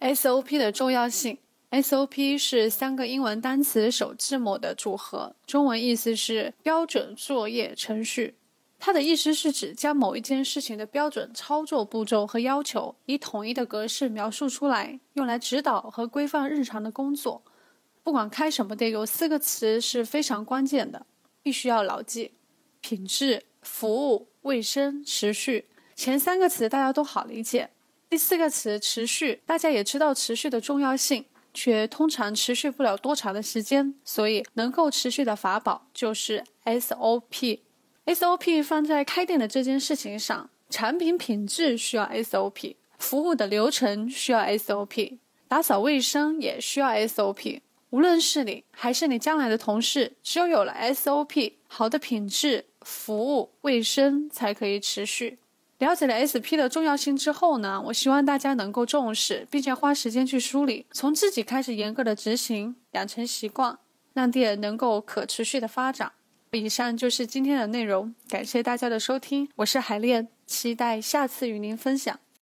SOP 的重要性。SOP 是三个英文单词首字母的组合，中文意思是标准作业程序。它的意思是指将某一件事情的标准操作步骤和要求以统一的格式描述出来，用来指导和规范日常的工作。不管开什么店，有四个词是非常关键的，必须要牢记：品质、服务、卫生、持续。前三个词大家都好理解，第四个词持续，大家也知道持续的重要性，却通常持续不了多长的时间。所以，能够持续的法宝就是 SOP。SOP 放在开店的这件事情上，产品品质需要 SOP，服务的流程需要 SOP，打扫卫生也需要 SOP。无论是你还是你将来的同事，只有有了 SOP，好的品质、服务、卫生才可以持续。了解了 SP 的重要性之后呢，我希望大家能够重视，并且花时间去梳理，从自己开始严格的执行，养成习惯，让店能够可持续的发展。以上就是今天的内容，感谢大家的收听，我是海恋，期待下次与您分享。